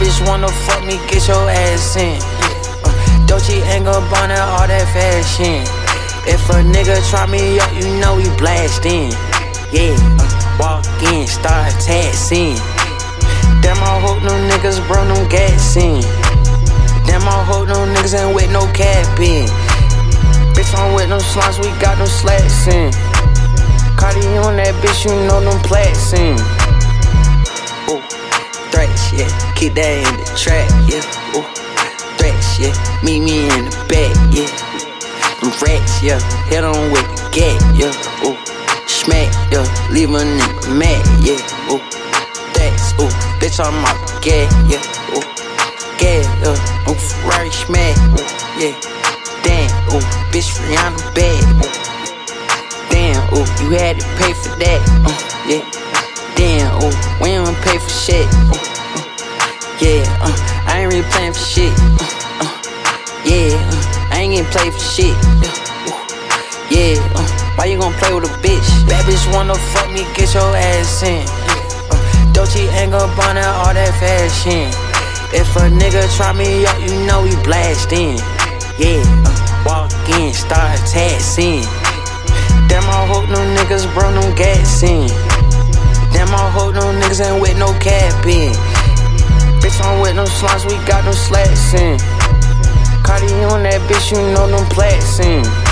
bitch wanna fuck me, get your ass in. Uh, Dolce and Gabbana, all that fashion. If a nigga try me up, you know he blast in. Yeah, uh, walk in, start taxing. Damn, I hope no niggas bro them gas in. Damn, I hope no niggas ain't with no cap in. Bitch, I'm with them slimes, we got them slacks in. Cardi on that bitch, you know them plaques in. Ooh, yeah. Keep that in the track, yeah. Ooh, threats, yeah. Meet me in the back, yeah. Them rats, yeah. Hit on with the gat, yeah. Ooh, smack, yeah. Leave a nigga mad, yeah. Ooh, that's, ooh. Bitch, I'm out the gat, yeah. Ooh, gat, yeah. Ooh, Ferrari smack, ooh, yeah. Damn, ooh. Bitch, Rihanna bad, ooh. Damn, ooh, you had to pay for that, uh, yeah. Damn, ooh, we don't pay for shit, uh, yeah, uh, I ain't really playing for shit, uh, uh, yeah, uh, I ain't getting played for shit, yeah, uh, why you gonna play with a bitch? Bad bitch wanna fuck me, get your ass in, uh, Dolce and Gabbana, all that fashion. If a nigga try me up, you know he blast in, yeah, uh, walk in, start taxing. Damn, I hope no niggas bro them gas in. Damn, I hope no niggas ain't with no cap in. I'm with them slimes, we got them slats in. Cardi on that bitch, you know them plaques in.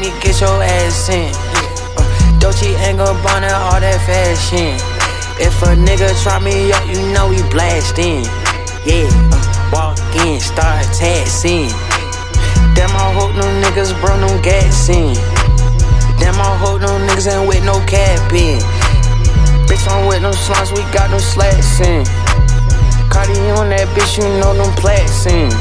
Me, get your ass in. Uh, Dolce and Gabbana, all that fashion. If a nigga try me up, you know we blast in. Yeah, uh, walk in, start taxing. Damn, I hope no niggas bro no gas in. Damn, I hope no niggas ain't with no cap in. Bitch, I'm with them slimes, we got them slacks in. Cardi on that bitch, you know them plaques in.